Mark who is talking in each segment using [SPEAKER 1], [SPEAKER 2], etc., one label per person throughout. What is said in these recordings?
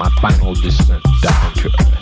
[SPEAKER 1] Look final at down to then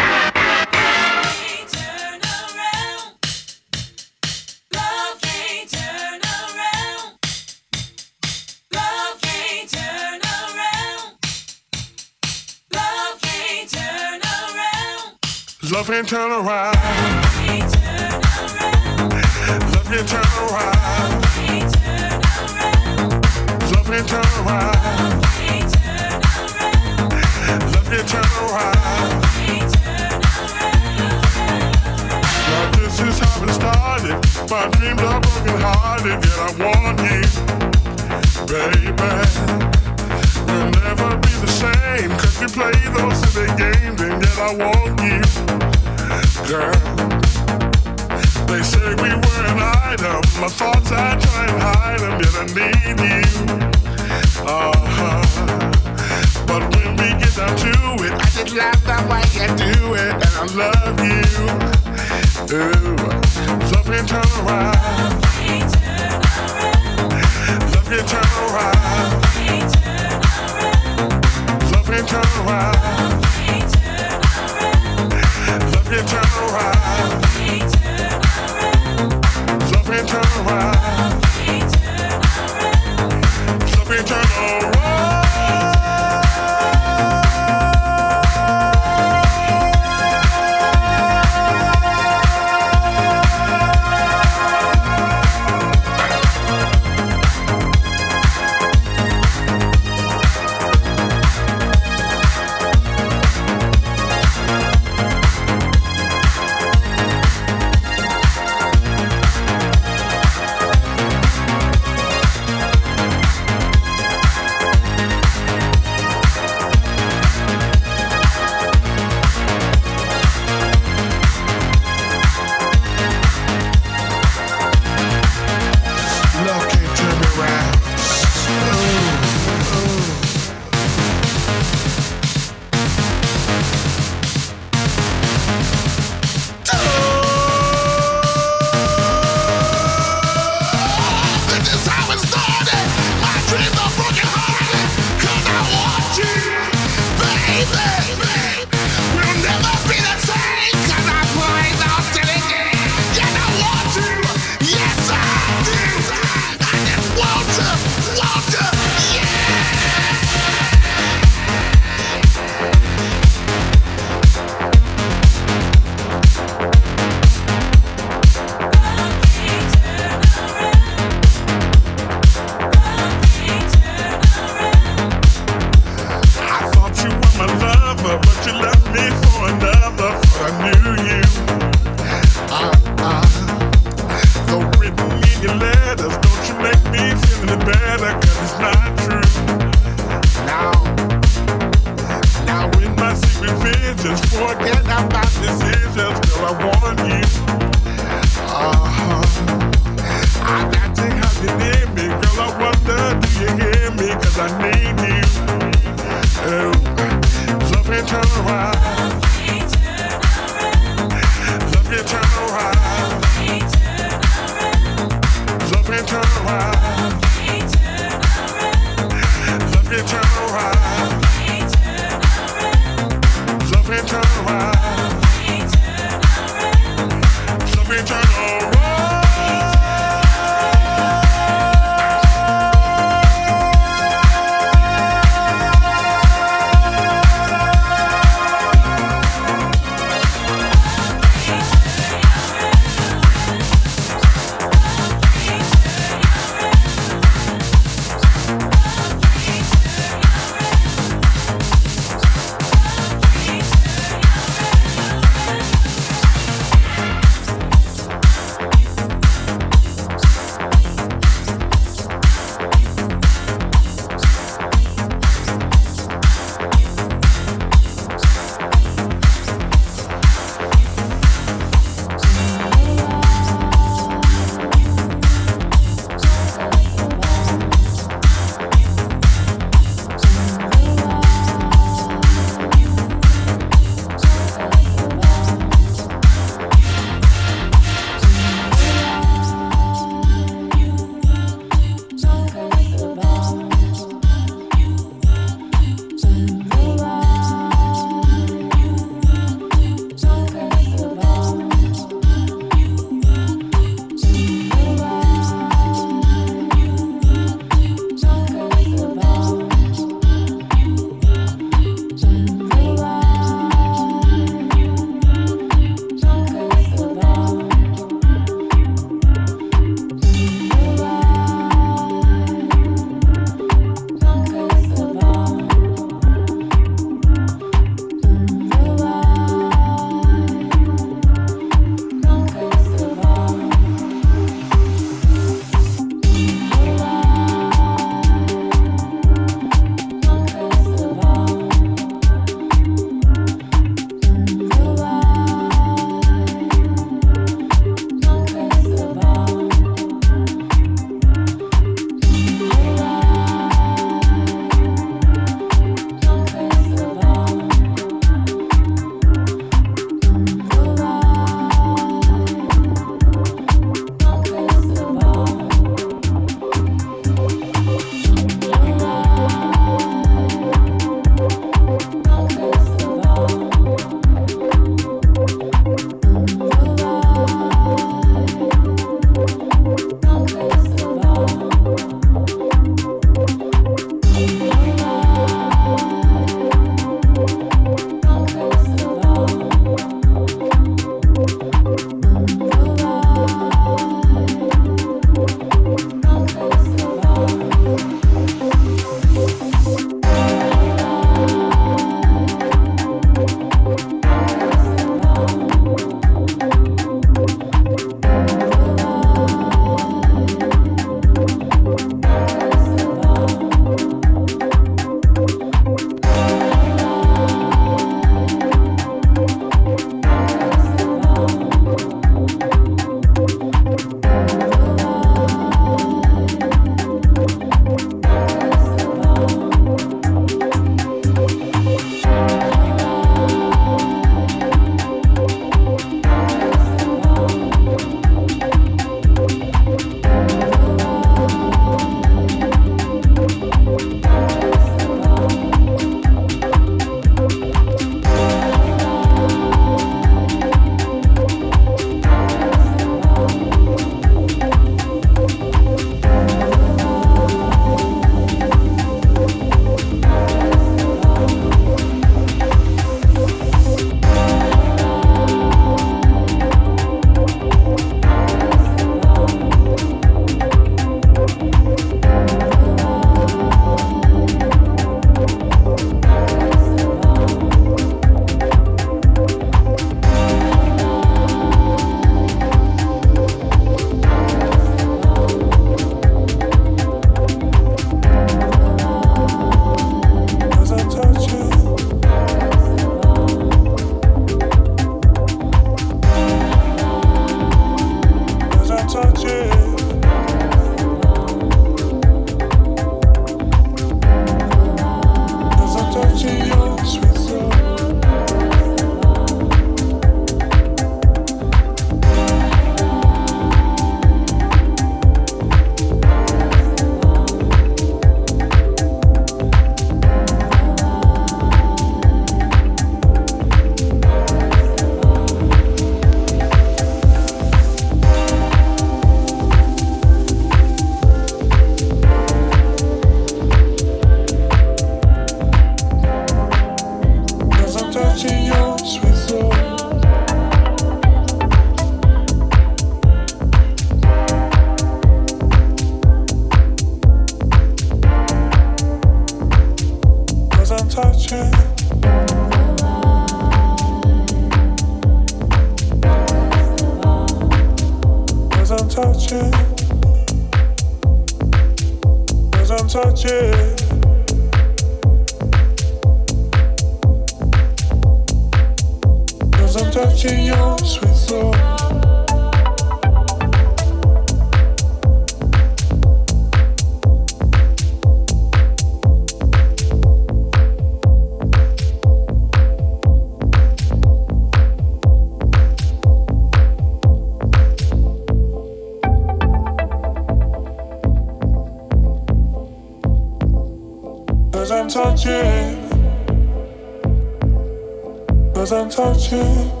[SPEAKER 2] without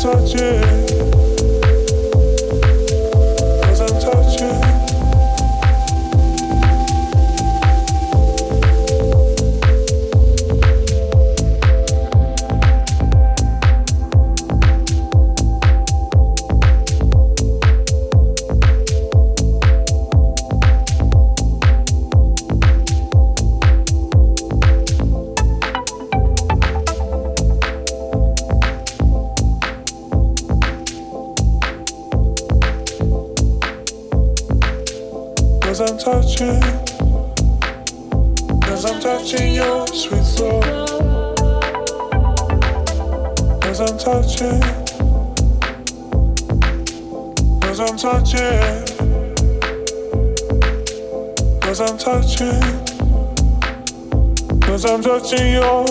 [SPEAKER 2] touch it. to your